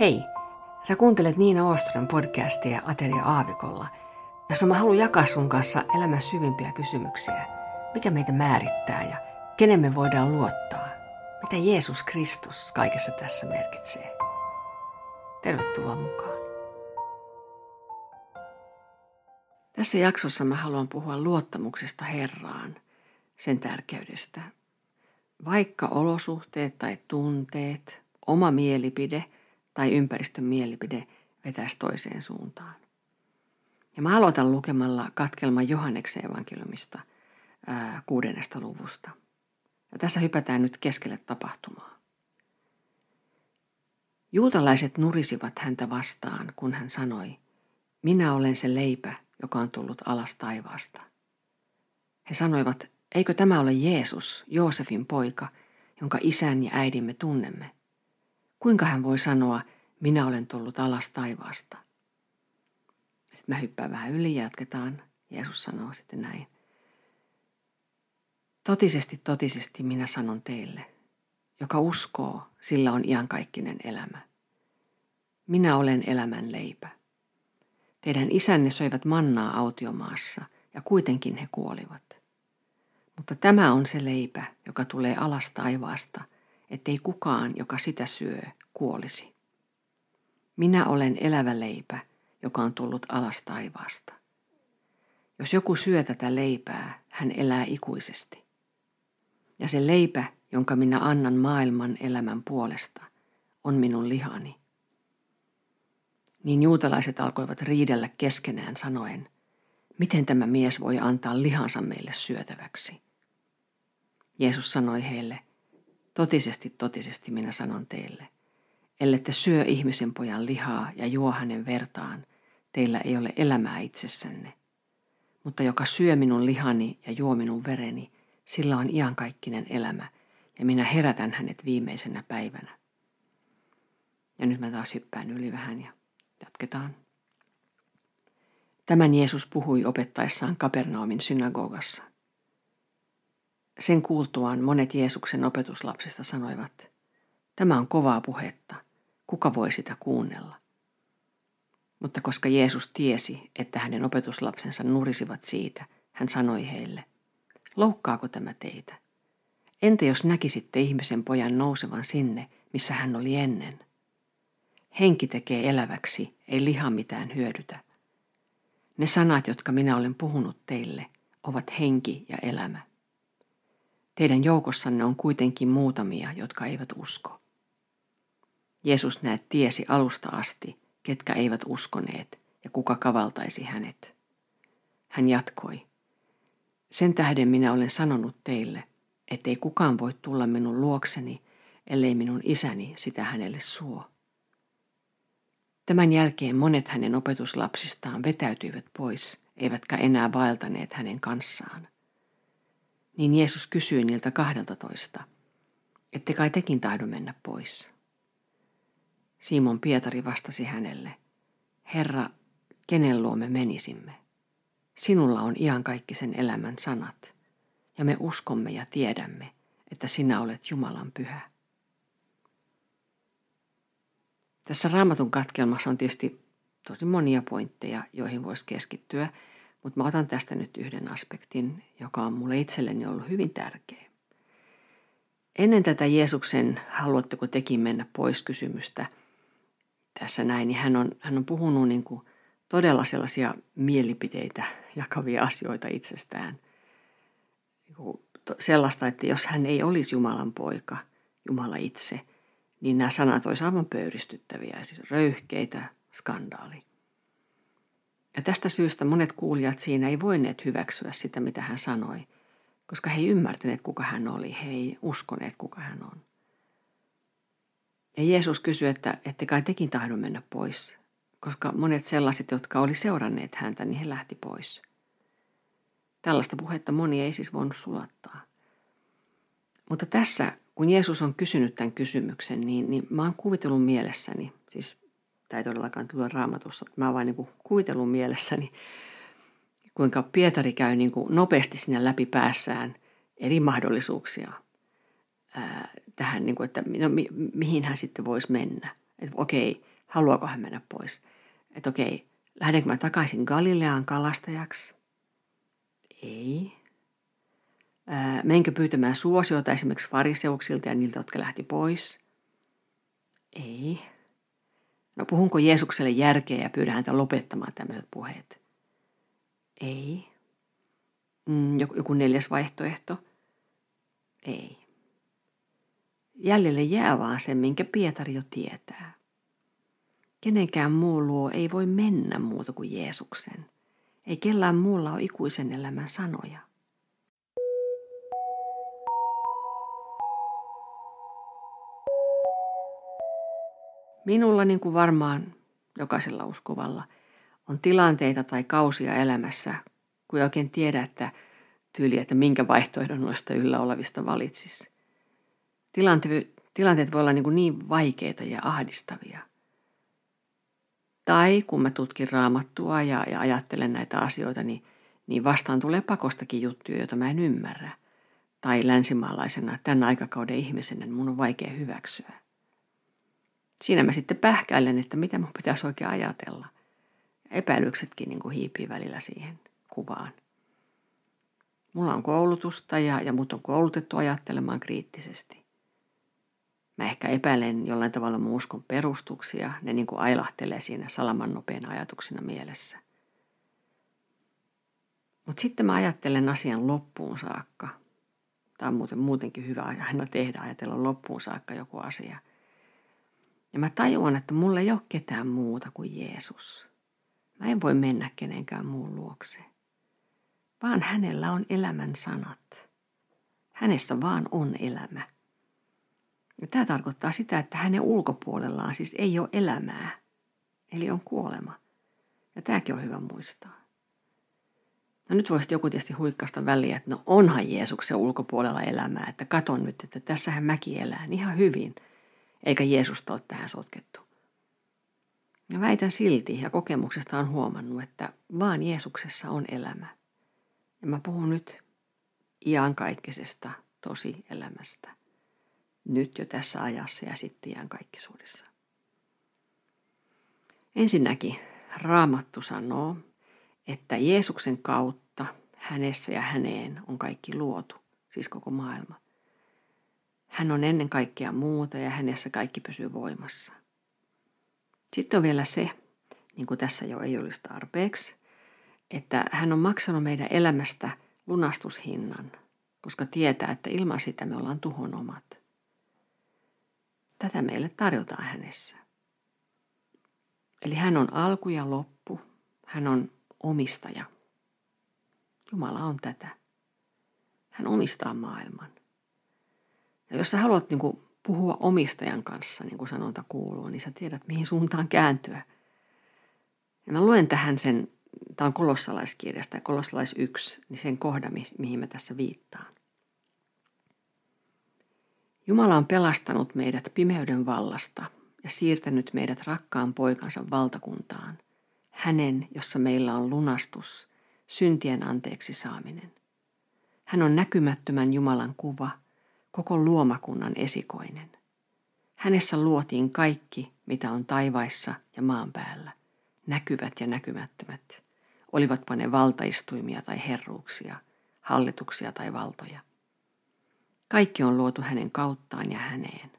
Hei, sä kuuntelet Niina Oostron podcastia Ateria Aavikolla, jossa mä haluan jakaa sun kanssa elämän syvimpiä kysymyksiä. Mikä meitä määrittää ja kenen me voidaan luottaa? Mitä Jeesus Kristus kaikessa tässä merkitsee? Tervetuloa mukaan. Tässä jaksossa mä haluan puhua luottamuksesta Herraan, sen tärkeydestä. Vaikka olosuhteet tai tunteet, oma mielipide – tai ympäristön mielipide vetäisi toiseen suuntaan. Ja mä aloitan lukemalla katkelman Johanneksen evankeliumista ää, kuudennesta luvusta. Ja tässä hypätään nyt keskelle tapahtumaa. Juutalaiset nurisivat häntä vastaan, kun hän sanoi, minä olen se leipä, joka on tullut alas taivaasta. He sanoivat, eikö tämä ole Jeesus, Joosefin poika, jonka isän ja äidimme tunnemme? Kuinka hän voi sanoa, minä olen tullut alas taivaasta? Sitten mä hyppään vähän yli ja jatketaan. Jeesus sanoo sitten näin. Totisesti, totisesti minä sanon teille, joka uskoo, sillä on iankaikkinen elämä. Minä olen elämän leipä. Teidän isänne söivät mannaa autiomaassa ja kuitenkin he kuolivat. Mutta tämä on se leipä, joka tulee alas taivaasta – ettei kukaan, joka sitä syö, kuolisi. Minä olen elävä leipä, joka on tullut alas taivaasta. Jos joku syö tätä leipää, hän elää ikuisesti. Ja se leipä, jonka minä annan maailman elämän puolesta, on minun lihani. Niin juutalaiset alkoivat riidellä keskenään sanoen, miten tämä mies voi antaa lihansa meille syötäväksi. Jeesus sanoi heille, Totisesti, totisesti minä sanon teille, ellette syö ihmisen pojan lihaa ja juo hänen vertaan, teillä ei ole elämää itsessänne. Mutta joka syö minun lihani ja juo minun vereni, sillä on iankaikkinen elämä, ja minä herätän hänet viimeisenä päivänä. Ja nyt mä taas hyppään yli vähän ja jatketaan. Tämän Jeesus puhui opettaessaan Kapernaumin synagogassa – sen kuultuaan monet Jeesuksen opetuslapsista sanoivat, tämä on kovaa puhetta, kuka voi sitä kuunnella? Mutta koska Jeesus tiesi, että hänen opetuslapsensa nurisivat siitä, hän sanoi heille, loukkaako tämä teitä? Entä jos näkisitte ihmisen pojan nousevan sinne, missä hän oli ennen? Henki tekee eläväksi, ei liha mitään hyödytä. Ne sanat, jotka minä olen puhunut teille, ovat henki ja elämä. Teidän joukossanne on kuitenkin muutamia, jotka eivät usko. Jeesus näet tiesi alusta asti, ketkä eivät uskoneet ja kuka kavaltaisi hänet. Hän jatkoi. Sen tähden minä olen sanonut teille, ettei kukaan voi tulla minun luokseni, ellei minun isäni sitä hänelle suo. Tämän jälkeen monet hänen opetuslapsistaan vetäytyivät pois, eivätkä enää vaeltaneet hänen kanssaan niin Jeesus kysyi niiltä kahdelta toista, ette kai tekin tahdo mennä pois. Simon Pietari vastasi hänelle, Herra, kenen luo me menisimme? Sinulla on iankaikkisen elämän sanat, ja me uskomme ja tiedämme, että sinä olet Jumalan pyhä. Tässä raamatun katkelmassa on tietysti tosi monia pointteja, joihin voisi keskittyä – mutta mä otan tästä nyt yhden aspektin, joka on mulle itselleni ollut hyvin tärkeä. Ennen tätä Jeesuksen haluatteko tekin mennä pois kysymystä tässä näin, niin hän on, hän on puhunut niin kuin todella sellaisia mielipiteitä jakavia asioita itsestään. Niin sellaista, että jos hän ei olisi Jumalan poika, Jumala itse, niin nämä sanat olisivat aivan pöyristyttäviä, siis röyhkeitä, skandaali. Ja tästä syystä monet kuulijat siinä ei voineet hyväksyä sitä, mitä hän sanoi, koska he ei ymmärtäneet, kuka hän oli. He ei uskoneet, kuka hän on. Ja Jeesus kysyi, että ette kai tekin tahdo mennä pois, koska monet sellaiset, jotka oli seuranneet häntä, niin he lähti pois. Tällaista puhetta moni ei siis voinut sulattaa. Mutta tässä, kun Jeesus on kysynyt tämän kysymyksen, niin, niin mä oon kuvitellut mielessäni, siis tämä ei todellakaan tule raamatussa, mä vain niin kuvitellut mielessäni, kuinka Pietari käy niin kuin nopeasti sinne läpi päässään eri mahdollisuuksia ää, tähän, niin kuin, että no, mi, mihin hän sitten voisi mennä. Että okei, haluaako hän mennä pois. Että okei, lähdenkö mä takaisin Galileaan kalastajaksi? Ei. Menkö pyytämään suosiota esimerkiksi fariseuksilta ja niiltä, jotka lähti pois? Ei. No puhunko Jeesukselle järkeä ja pyydän häntä lopettamaan tämmöiset puheet? Ei. Mm, joku neljäs vaihtoehto? Ei. Jäljelle jää vaan se, minkä Pietari jo tietää. Kenenkään muu luo ei voi mennä muuta kuin Jeesuksen. Ei kellään muulla ole ikuisen elämän sanoja. Minulla, niin kuin varmaan jokaisella uskovalla, on tilanteita tai kausia elämässä, kun ei oikein tiedä, että tyyli, että minkä vaihtoehdon noista yllä olevista valitsisi. Tilanteet, tilanteet voi olla niin, niin vaikeita ja ahdistavia. Tai kun mä tutkin raamattua ja, ja ajattelen näitä asioita, niin, niin vastaan tulee pakostakin juttuja, joita mä en ymmärrä. Tai länsimaalaisena tämän aikakauden ihmisenä mun on vaikea hyväksyä. Siinä mä sitten pähkäilen, että mitä mun pitäisi oikein ajatella. Epäilyksetkin niin kuin hiipii välillä siihen kuvaan. Mulla on koulutusta ja, ja mut on koulutettu ajattelemaan kriittisesti. Mä ehkä epäilen jollain tavalla mun uskon perustuksia. Ne niin kuin ailahtelee siinä salaman nopeina ajatuksina mielessä. Mutta sitten mä ajattelen asian loppuun saakka. Tämä on muuten muutenkin hyvä aina tehdä, ajatella loppuun saakka joku asia. Ja mä tajuan, että mulla ei ole ketään muuta kuin Jeesus. Mä en voi mennä kenenkään muun luokse. Vaan hänellä on elämän sanat. Hänessä vaan on elämä. Ja tämä tarkoittaa sitä, että hänen ulkopuolellaan siis ei ole elämää, eli on kuolema. Ja tämäkin on hyvä muistaa. No nyt voisi joku tietysti huikkasta väliä, että no onhan Jeesuksen ulkopuolella elämää, että katon nyt, että tässähän mäkin elää ihan hyvin, eikä Jeesusta ole tähän sotkettu. Ja väitän silti, ja kokemuksesta on huomannut, että vaan Jeesuksessa on elämä. Ja mä puhun nyt iankaikkisesta tosi elämästä nyt jo tässä ajassa ja sitten iankaikkisuudessa. Ensinnäkin Raamattu sanoo, että Jeesuksen kautta hänessä ja häneen on kaikki luotu, siis koko maailma. Hän on ennen kaikkea muuta ja hänessä kaikki pysyy voimassa. Sitten on vielä se, niin kuin tässä jo ei olisi tarpeeksi, että hän on maksanut meidän elämästä lunastushinnan, koska tietää, että ilman sitä me ollaan tuhon omat. Tätä meille tarjotaan hänessä. Eli hän on alku ja loppu. Hän on omistaja. Jumala on tätä. Hän omistaa maailman. Ja jos sä haluat niin kuin, puhua omistajan kanssa, niin kuin sanonta kuuluu, niin sä tiedät, mihin suuntaan kääntyä. Ja mä luen tähän sen, tämä on kolossalaiskirjasta ja kolossalais 1, niin sen kohdan, mihin mä tässä viittaan. Jumala on pelastanut meidät pimeyden vallasta ja siirtänyt meidät rakkaan poikansa valtakuntaan, hänen, jossa meillä on lunastus, syntien anteeksi saaminen. Hän on näkymättömän Jumalan kuva, koko luomakunnan esikoinen. Hänessä luotiin kaikki, mitä on taivaissa ja maan päällä, näkyvät ja näkymättömät, olivatpa ne valtaistuimia tai herruuksia, hallituksia tai valtoja. Kaikki on luotu hänen kauttaan ja häneen.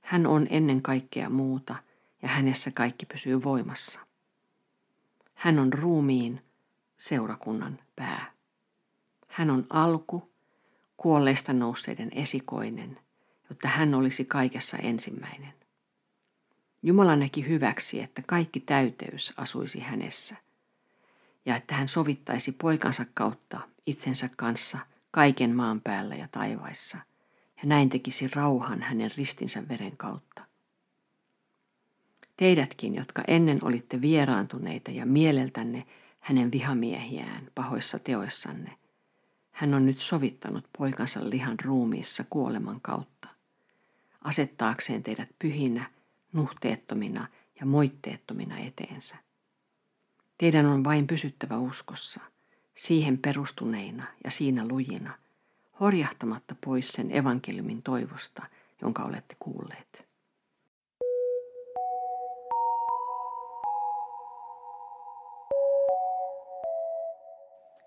Hän on ennen kaikkea muuta ja hänessä kaikki pysyy voimassa. Hän on ruumiin, seurakunnan pää. Hän on alku, kuolleista nousseiden esikoinen, jotta hän olisi kaikessa ensimmäinen. Jumala näki hyväksi, että kaikki täyteys asuisi hänessä, ja että hän sovittaisi poikansa kautta itsensä kanssa – kaiken maan päällä ja taivaissa, ja näin tekisi rauhan hänen ristinsä veren kautta. Teidätkin, jotka ennen olitte vieraantuneita ja mieleltänne hänen vihamiehiään pahoissa teoissanne, hän on nyt sovittanut poikansa lihan ruumiissa kuoleman kautta, asettaakseen teidät pyhinä, nuhteettomina ja moitteettomina eteensä. Teidän on vain pysyttävä uskossa – siihen perustuneina ja siinä lujina, horjahtamatta pois sen evankeliumin toivosta, jonka olette kuulleet.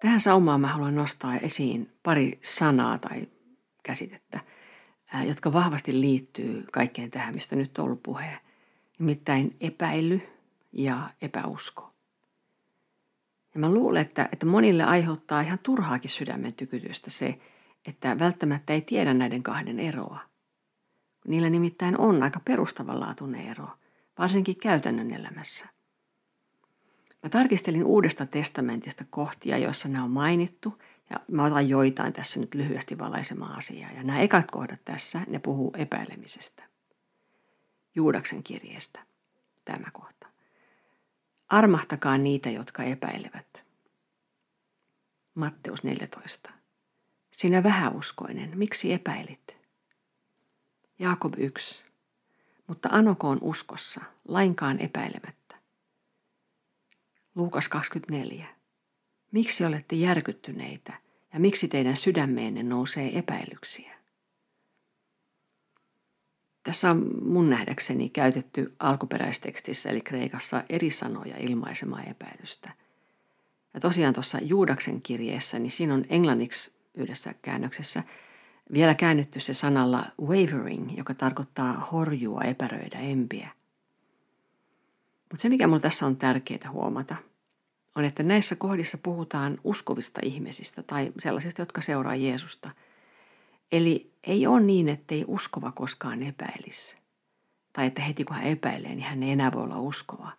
Tähän saumaan mä haluan nostaa esiin pari sanaa tai käsitettä, jotka vahvasti liittyy kaikkeen tähän, mistä nyt on ollut puhe. Nimittäin epäily ja epäusko. Ja mä luulen, että, että monille aiheuttaa ihan turhaakin sydämen tykytystä se, että välttämättä ei tiedä näiden kahden eroa. Niillä nimittäin on aika perustavanlaatuinen ero, varsinkin käytännön elämässä. Mä tarkistelin Uudesta testamentista kohtia, joissa nämä on mainittu, ja mä otan joitain tässä nyt lyhyesti valaisemaan asiaa. Ja nämä ekat kohdat tässä, ne puhuu epäilemisestä. Juudaksen kirjeestä, tämä kohta. Armahtakaa niitä, jotka epäilevät. Matteus 14. Sinä vähäuskoinen, miksi epäilit? Jaakob 1. Mutta anokoon uskossa, lainkaan epäilemättä. Luukas 24. Miksi olette järkyttyneitä ja miksi teidän sydämeenne nousee epäilyksiä? Tässä on mun nähdäkseni käytetty alkuperäistekstissä eli kreikassa eri sanoja ilmaisemaan epäilystä. Ja tosiaan tuossa Juudaksen kirjeessä, niin siinä on englanniksi yhdessä käännöksessä vielä käännytty se sanalla wavering, joka tarkoittaa horjua, epäröidä, empiä. Mutta se, mikä minulla tässä on tärkeää huomata, on, että näissä kohdissa puhutaan uskovista ihmisistä tai sellaisista, jotka seuraa Jeesusta. Eli ei ole niin, ettei uskova koskaan epäilisi. Tai että heti kun hän epäilee, niin hän ei enää voi olla uskova.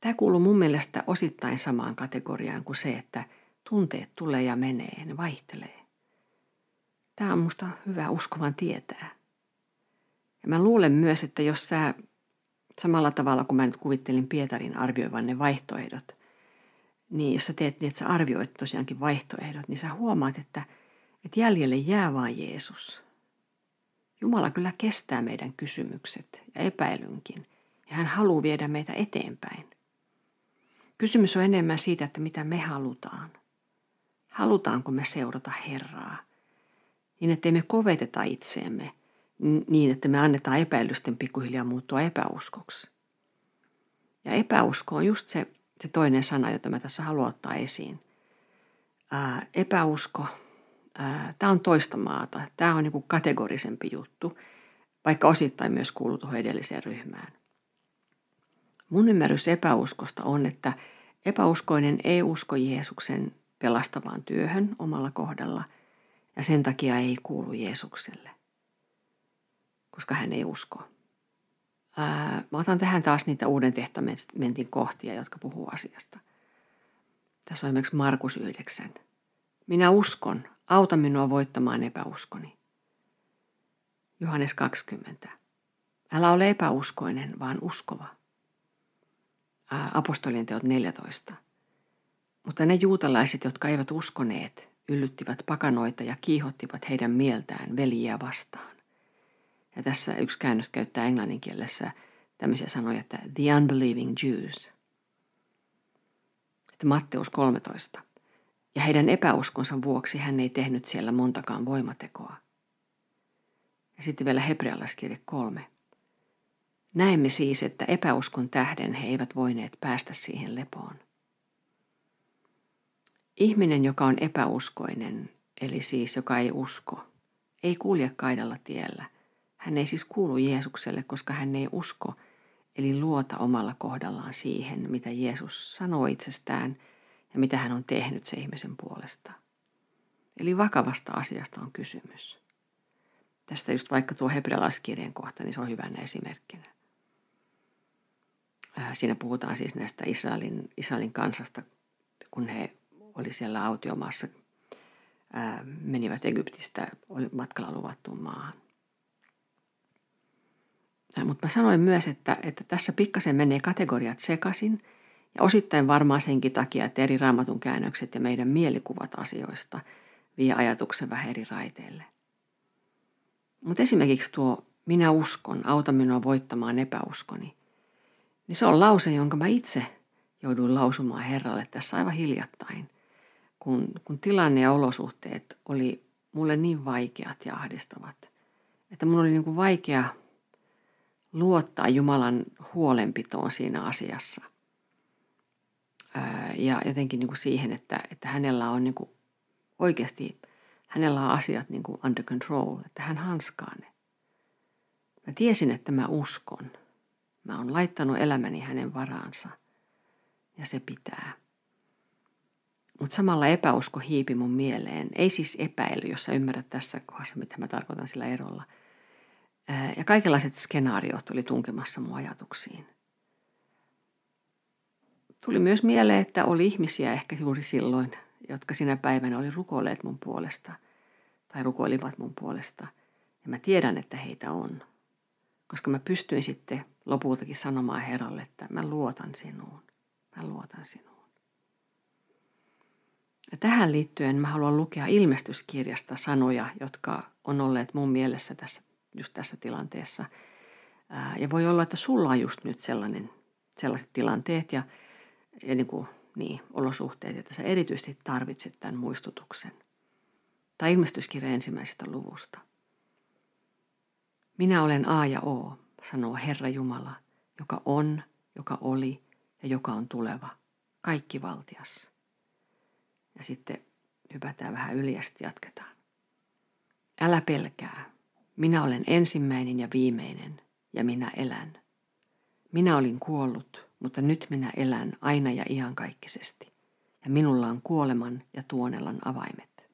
Tämä kuuluu mun mielestä osittain samaan kategoriaan kuin se, että tunteet tulee ja menee, ne vaihtelee. Tämä on musta hyvä uskovan tietää. Ja mä luulen myös, että jos sä samalla tavalla kuin mä nyt kuvittelin Pietarin arvioivan ne vaihtoehdot, niin jos sä teet niin, että sä arvioit tosiaankin vaihtoehdot, niin sä huomaat, että, että jäljelle jää vain Jeesus. Jumala kyllä kestää meidän kysymykset ja epäilynkin, ja hän haluaa viedä meitä eteenpäin. Kysymys on enemmän siitä, että mitä me halutaan. Halutaanko me seurata Herraa, niin ettei me koveteta itseemme niin, että me annetaan epäilysten pikkuhiljaa muuttua epäuskoksi. Ja epäusko on just se, se toinen sana, jota mä tässä haluan ottaa esiin. Ää, epäusko, tämä on toista maata. Tämä on niinku kategorisempi juttu, vaikka osittain myös kuuluu tuohon edelliseen ryhmään. Mun ymmärrys epäuskosta on, että epäuskoinen ei usko Jeesuksen pelastavaan työhön omalla kohdalla ja sen takia ei kuulu Jeesukselle koska hän ei usko. Ää, mä otan tähän taas niitä Uuden testamentin kohtia, jotka puhuu asiasta. Tässä on esimerkiksi Markus 9. Minä uskon, auta minua voittamaan epäuskoni. Johannes 20. Älä ole epäuskoinen, vaan uskova. Ää, apostolien teot 14. Mutta ne juutalaiset, jotka eivät uskoneet, yllyttivät pakanoita ja kiihottivat heidän mieltään veljiä vastaan. Ja tässä yksi käännös käyttää englannin kielessä tämmöisiä sanoja, että the unbelieving Jews. Sitten Matteus 13. Ja heidän epäuskonsa vuoksi hän ei tehnyt siellä montakaan voimatekoa. Ja sitten vielä hebrealaiskirje 3. Näemme siis, että epäuskon tähden he eivät voineet päästä siihen lepoon. Ihminen, joka on epäuskoinen, eli siis joka ei usko, ei kulje kaidalla tiellä – hän ei siis kuulu Jeesukselle, koska hän ei usko, eli luota omalla kohdallaan siihen, mitä Jeesus sanoo itsestään ja mitä hän on tehnyt se ihmisen puolesta. Eli vakavasta asiasta on kysymys. Tästä just vaikka tuo hebrealaiskirjan kohta, niin se on hyvänä esimerkkinä. Äh, siinä puhutaan siis näistä Israelin, Israelin kansasta, kun he oli siellä autiomaassa, äh, menivät Egyptistä, oli matkalla luvattuun maahan. Mutta mä sanoin myös, että, että tässä pikkasen menee kategoriat sekaisin ja osittain varmaan senkin takia, että eri raamatun käännökset ja meidän mielikuvat asioista vie ajatuksen vähän eri raiteille. Mutta esimerkiksi tuo minä uskon, auta minua voittamaan epäuskoni, niin se on lause, jonka mä itse jouduin lausumaan Herralle tässä aivan hiljattain, kun, kun tilanne ja olosuhteet oli mulle niin vaikeat ja ahdistavat, että mun oli niin kuin vaikea luottaa Jumalan huolenpitoon siinä asiassa. ja jotenkin niin kuin siihen, että, että hänellä on niin kuin oikeasti, hänellä on asiat niin kuin under control, että hän hanskaa ne. Mä tiesin, että mä uskon. Mä oon laittanut elämäni hänen varaansa ja se pitää. Mutta samalla epäusko hiipi mun mieleen. Ei siis epäily, jos sä ymmärrät tässä kohdassa, mitä mä tarkoitan sillä erolla. Ja kaikenlaiset skenaariot tuli tunkemassa mun ajatuksiin. Tuli myös mieleen, että oli ihmisiä ehkä juuri silloin, jotka sinä päivänä oli rukoilleet mun puolesta tai rukoilivat mun puolesta. Ja mä tiedän, että heitä on, koska mä pystyin sitten lopultakin sanomaan Herralle, että mä luotan sinuun. Mä luotan sinuun. Ja tähän liittyen mä haluan lukea ilmestyskirjasta sanoja, jotka on olleet mun mielessä tässä, just tässä tilanteessa. Ja voi olla, että sulla on just nyt sellainen, sellaiset tilanteet ja, ja niin kuin, niin, olosuhteet, että sä erityisesti tarvitset tämän muistutuksen. Tai ilmestyskirja ensimmäisestä luvusta. Minä olen A ja O, sanoo Herra Jumala, joka on, joka oli ja joka on tuleva, kaikki valtias. Ja sitten hypätään vähän yli ja sitten jatketaan. Älä pelkää. Minä olen ensimmäinen ja viimeinen ja minä elän. Minä olin kuollut, mutta nyt minä elän aina ja iankaikkisesti. Ja minulla on kuoleman ja tuonelan avaimet.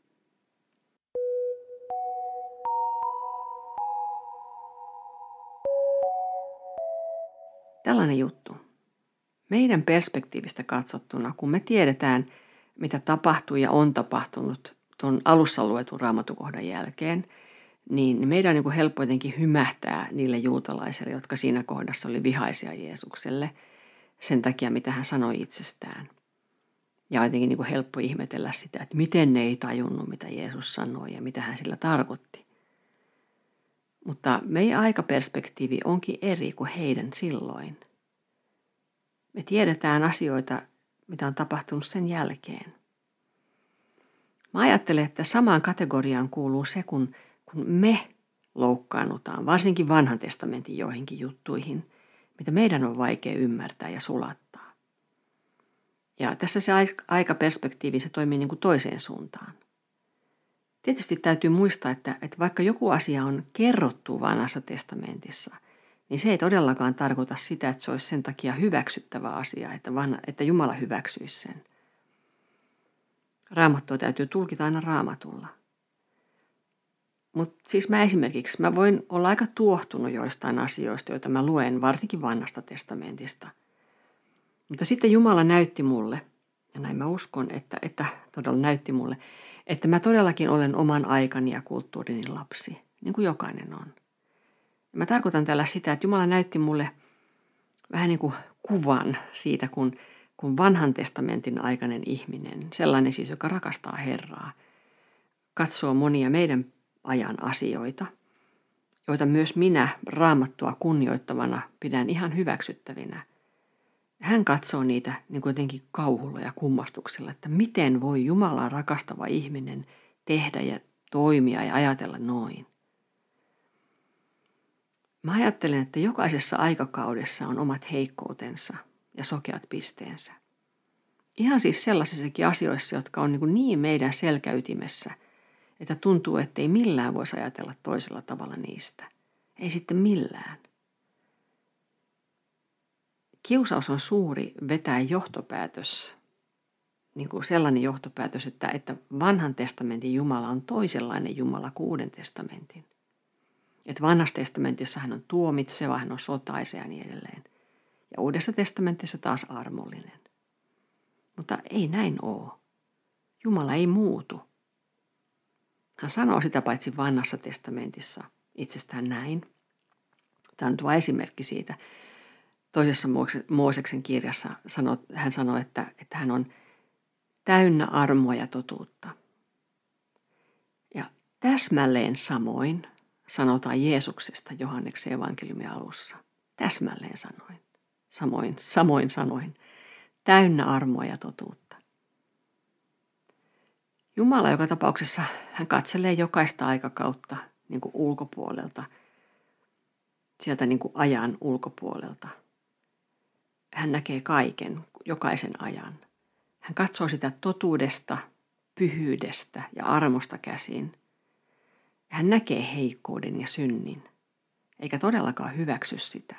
Tällainen juttu. Meidän perspektiivistä katsottuna, kun me tiedetään – mitä tapahtui ja on tapahtunut tuon alussa luetun raamatukohdan jälkeen, niin meidän on niin helppo jotenkin hymähtää niille juutalaisille, jotka siinä kohdassa oli vihaisia Jeesukselle sen takia, mitä hän sanoi itsestään. Ja jotenkin niin kuin helppo ihmetellä sitä, että miten ne ei tajunnut, mitä Jeesus sanoi ja mitä hän sillä tarkoitti. Mutta meidän aikaperspektiivi onkin eri kuin heidän silloin. Me tiedetään asioita mitä on tapahtunut sen jälkeen. Mä ajattelen, että samaan kategoriaan kuuluu se, kun, kun me loukkaannutaan, varsinkin vanhan testamentin joihinkin juttuihin, mitä meidän on vaikea ymmärtää ja sulattaa. Ja tässä se aikaperspektiivi se toimii niin kuin toiseen suuntaan. Tietysti täytyy muistaa, että, että vaikka joku asia on kerrottu vanhassa testamentissa, niin se ei todellakaan tarkoita sitä, että se olisi sen takia hyväksyttävä asia, että, vanha, että Jumala hyväksyisi sen. Raamattua täytyy tulkita aina raamatulla. Mutta siis mä esimerkiksi, mä voin olla aika tuohtunut joistain asioista, joita mä luen, varsinkin vanhasta testamentista. Mutta sitten Jumala näytti mulle, ja näin mä uskon, että, että todella näytti mulle, että mä todellakin olen oman aikani ja kulttuurini lapsi, niin kuin jokainen on. Mä tarkoitan tällä sitä, että Jumala näytti mulle vähän niin kuin kuvan siitä, kun, kun vanhan testamentin aikainen ihminen, sellainen siis, joka rakastaa Herraa, katsoo monia meidän ajan asioita, joita myös minä raamattua kunnioittavana pidän ihan hyväksyttävinä. Hän katsoo niitä niin kuin jotenkin kauhulla ja kummastuksella, että miten voi Jumalaa rakastava ihminen tehdä ja toimia ja ajatella noin. Mä ajattelen, että jokaisessa aikakaudessa on omat heikkoutensa ja sokeat pisteensä. Ihan siis sellaisissakin asioissa, jotka on niin, niin meidän selkäytimessä, että tuntuu, että ei millään voisi ajatella toisella tavalla niistä. Ei sitten millään. Kiusaus on suuri vetää johtopäätös, niin kuin sellainen johtopäätös, että, että vanhan testamentin Jumala on toisenlainen Jumala kuin uuden testamentin. Että vanhassa testamentissa hän on tuomitseva, hän on sotaisa ja niin edelleen. Ja uudessa testamentissa taas armollinen. Mutta ei näin ole. Jumala ei muutu. Hän sanoo sitä paitsi vanhassa testamentissa itsestään näin. Tämä on nyt vain esimerkki siitä. Toisessa Mooseksen kirjassa hän sanoo, että, että hän on täynnä armoa ja totuutta. Ja täsmälleen samoin sanotaan Jeesuksesta Johanneksen evankeliumin alussa. Täsmälleen sanoin. Samoin, samoin sanoin. Täynnä armoa ja totuutta. Jumala joka tapauksessa, hän katselee jokaista aikakautta niin kuin ulkopuolelta, sieltä niin kuin ajan ulkopuolelta. Hän näkee kaiken, jokaisen ajan. Hän katsoo sitä totuudesta, pyhyydestä ja armosta käsin. Hän näkee heikkouden ja synnin, eikä todellakaan hyväksy sitä.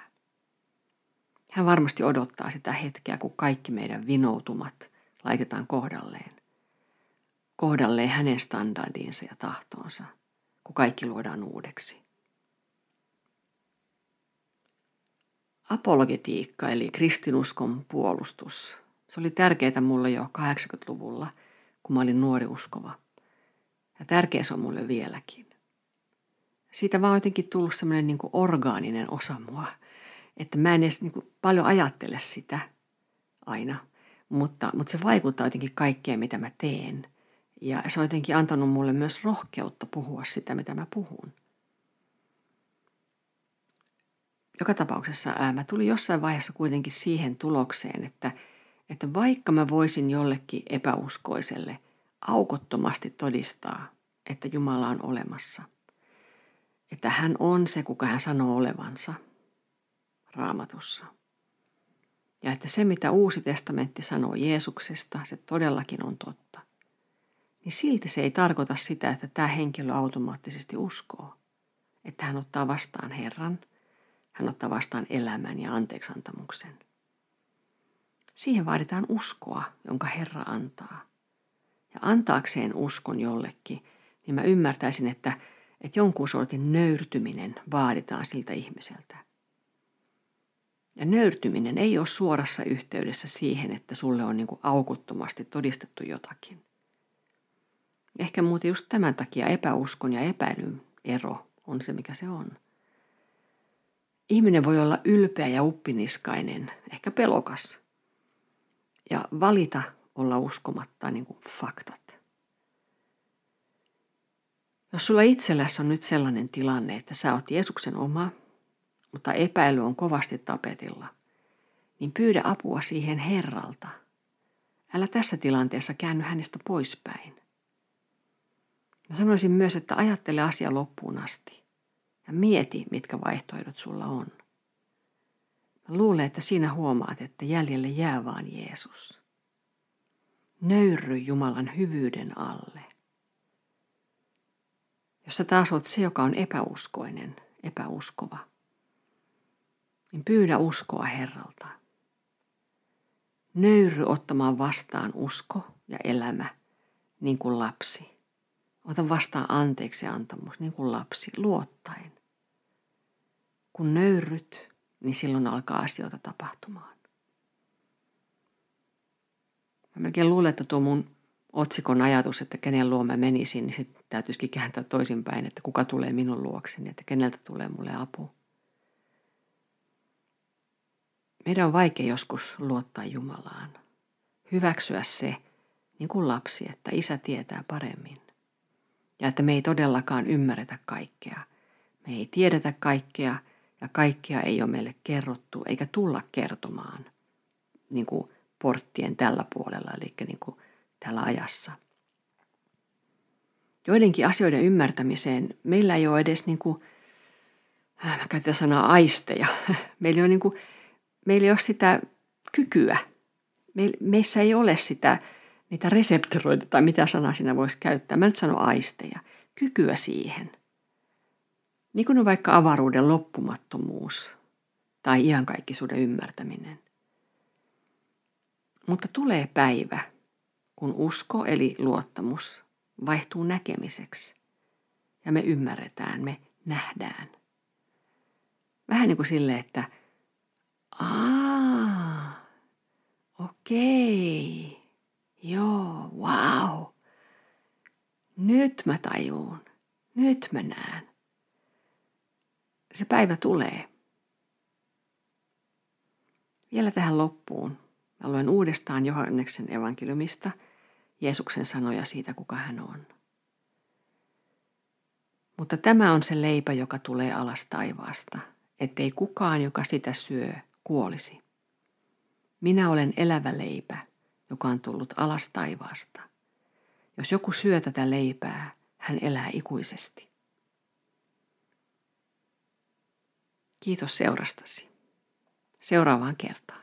Hän varmasti odottaa sitä hetkeä, kun kaikki meidän vinoutumat laitetaan kohdalleen. Kohdalleen hänen standardinsa ja tahtonsa, kun kaikki luodaan uudeksi. Apologetiikka eli kristinuskon puolustus. Se oli tärkeää mulle jo 80-luvulla, kun mä olin nuori uskova. Ja tärkeä se on mulle vieläkin. Siitä vaan jotenkin tullut semmoinen niin orgaaninen osa mua – että mä en edes niin kuin paljon ajattele sitä aina, mutta, mutta se vaikuttaa jotenkin kaikkeen, mitä mä teen. Ja se on jotenkin antanut mulle myös rohkeutta puhua sitä, mitä mä puhun. Joka tapauksessa ää, mä tulin jossain vaiheessa kuitenkin siihen tulokseen, että, että vaikka mä voisin jollekin epäuskoiselle aukottomasti todistaa, että Jumala on olemassa, että hän on se, kuka hän sanoo olevansa – raamatussa. Ja että se, mitä Uusi testamentti sanoo Jeesuksesta, se todellakin on totta. Niin silti se ei tarkoita sitä, että tämä henkilö automaattisesti uskoo. Että hän ottaa vastaan Herran, hän ottaa vastaan elämän ja anteeksantamuksen. Siihen vaaditaan uskoa, jonka Herra antaa. Ja antaakseen uskon jollekin, niin mä ymmärtäisin, että, että jonkun sortin nöyrtyminen vaaditaan siltä ihmiseltä. Ja nöyrtyminen ei ole suorassa yhteydessä siihen, että sulle on niin kuin aukuttomasti todistettu jotakin. Ehkä muuten just tämän takia epäuskon ja epäilyn ero on se, mikä se on. Ihminen voi olla ylpeä ja uppiniskainen, ehkä pelokas, ja valita olla uskomatta niin kuin faktat. Jos sulla itselläsi on nyt sellainen tilanne, että sä oot Jeesuksen oma mutta epäily on kovasti tapetilla, niin pyydä apua siihen Herralta. Älä tässä tilanteessa käänny hänestä poispäin. Mä sanoisin myös, että ajattele asia loppuun asti ja mieti, mitkä vaihtoehdot sulla on. Mä luulen, että siinä huomaat, että jäljelle jää vaan Jeesus. Nöyry Jumalan hyvyyden alle. Jos sä taas oot se, joka on epäuskoinen, epäuskova – niin pyydä uskoa Herralta. Nöyry ottamaan vastaan usko ja elämä niin kuin lapsi. Ota vastaan anteeksi antamus niin kuin lapsi, luottaen. Kun nöyryt, niin silloin alkaa asioita tapahtumaan. Mä melkein luulen, että tuo mun otsikon ajatus, että kenen luo mä menisin, niin sitten täytyisikin kääntää toisinpäin, että kuka tulee minun luokseni, että keneltä tulee mulle apu. Meidän on vaikea joskus luottaa Jumalaan. Hyväksyä se, niin kuin lapsi, että isä tietää paremmin. Ja että me ei todellakaan ymmärretä kaikkea. Me ei tiedetä kaikkea ja kaikkea ei ole meille kerrottu eikä tulla kertomaan niin kuin porttien tällä puolella, eli niin kuin tällä ajassa. Joidenkin asioiden ymmärtämiseen meillä ei ole edes, niin kuin, äh, mä käytän sanaa aisteja, meillä on niin kuin meillä ei ole sitä kykyä. Meissä ei ole sitä, niitä reseptoroita tai mitä sanaa siinä voisi käyttää. Mä nyt sanon aisteja. Kykyä siihen. Niin kuin on vaikka avaruuden loppumattomuus tai iankaikkisuuden ymmärtäminen. Mutta tulee päivä, kun usko eli luottamus vaihtuu näkemiseksi. Ja me ymmärretään, me nähdään. Vähän niin kuin silleen, että – Aa, okei. Joo, wow. Nyt mä tajuun. Nyt mä näen. Se päivä tulee. Vielä tähän loppuun. Mä luen uudestaan Johanneksen evankeliumista Jeesuksen sanoja siitä, kuka hän on. Mutta tämä on se leipä, joka tulee alas taivaasta, ettei kukaan, joka sitä syö, kuolisi. Minä olen elävä leipä, joka on tullut alas taivaasta. Jos joku syö tätä leipää, hän elää ikuisesti. Kiitos seurastasi. Seuraavaan kertaan.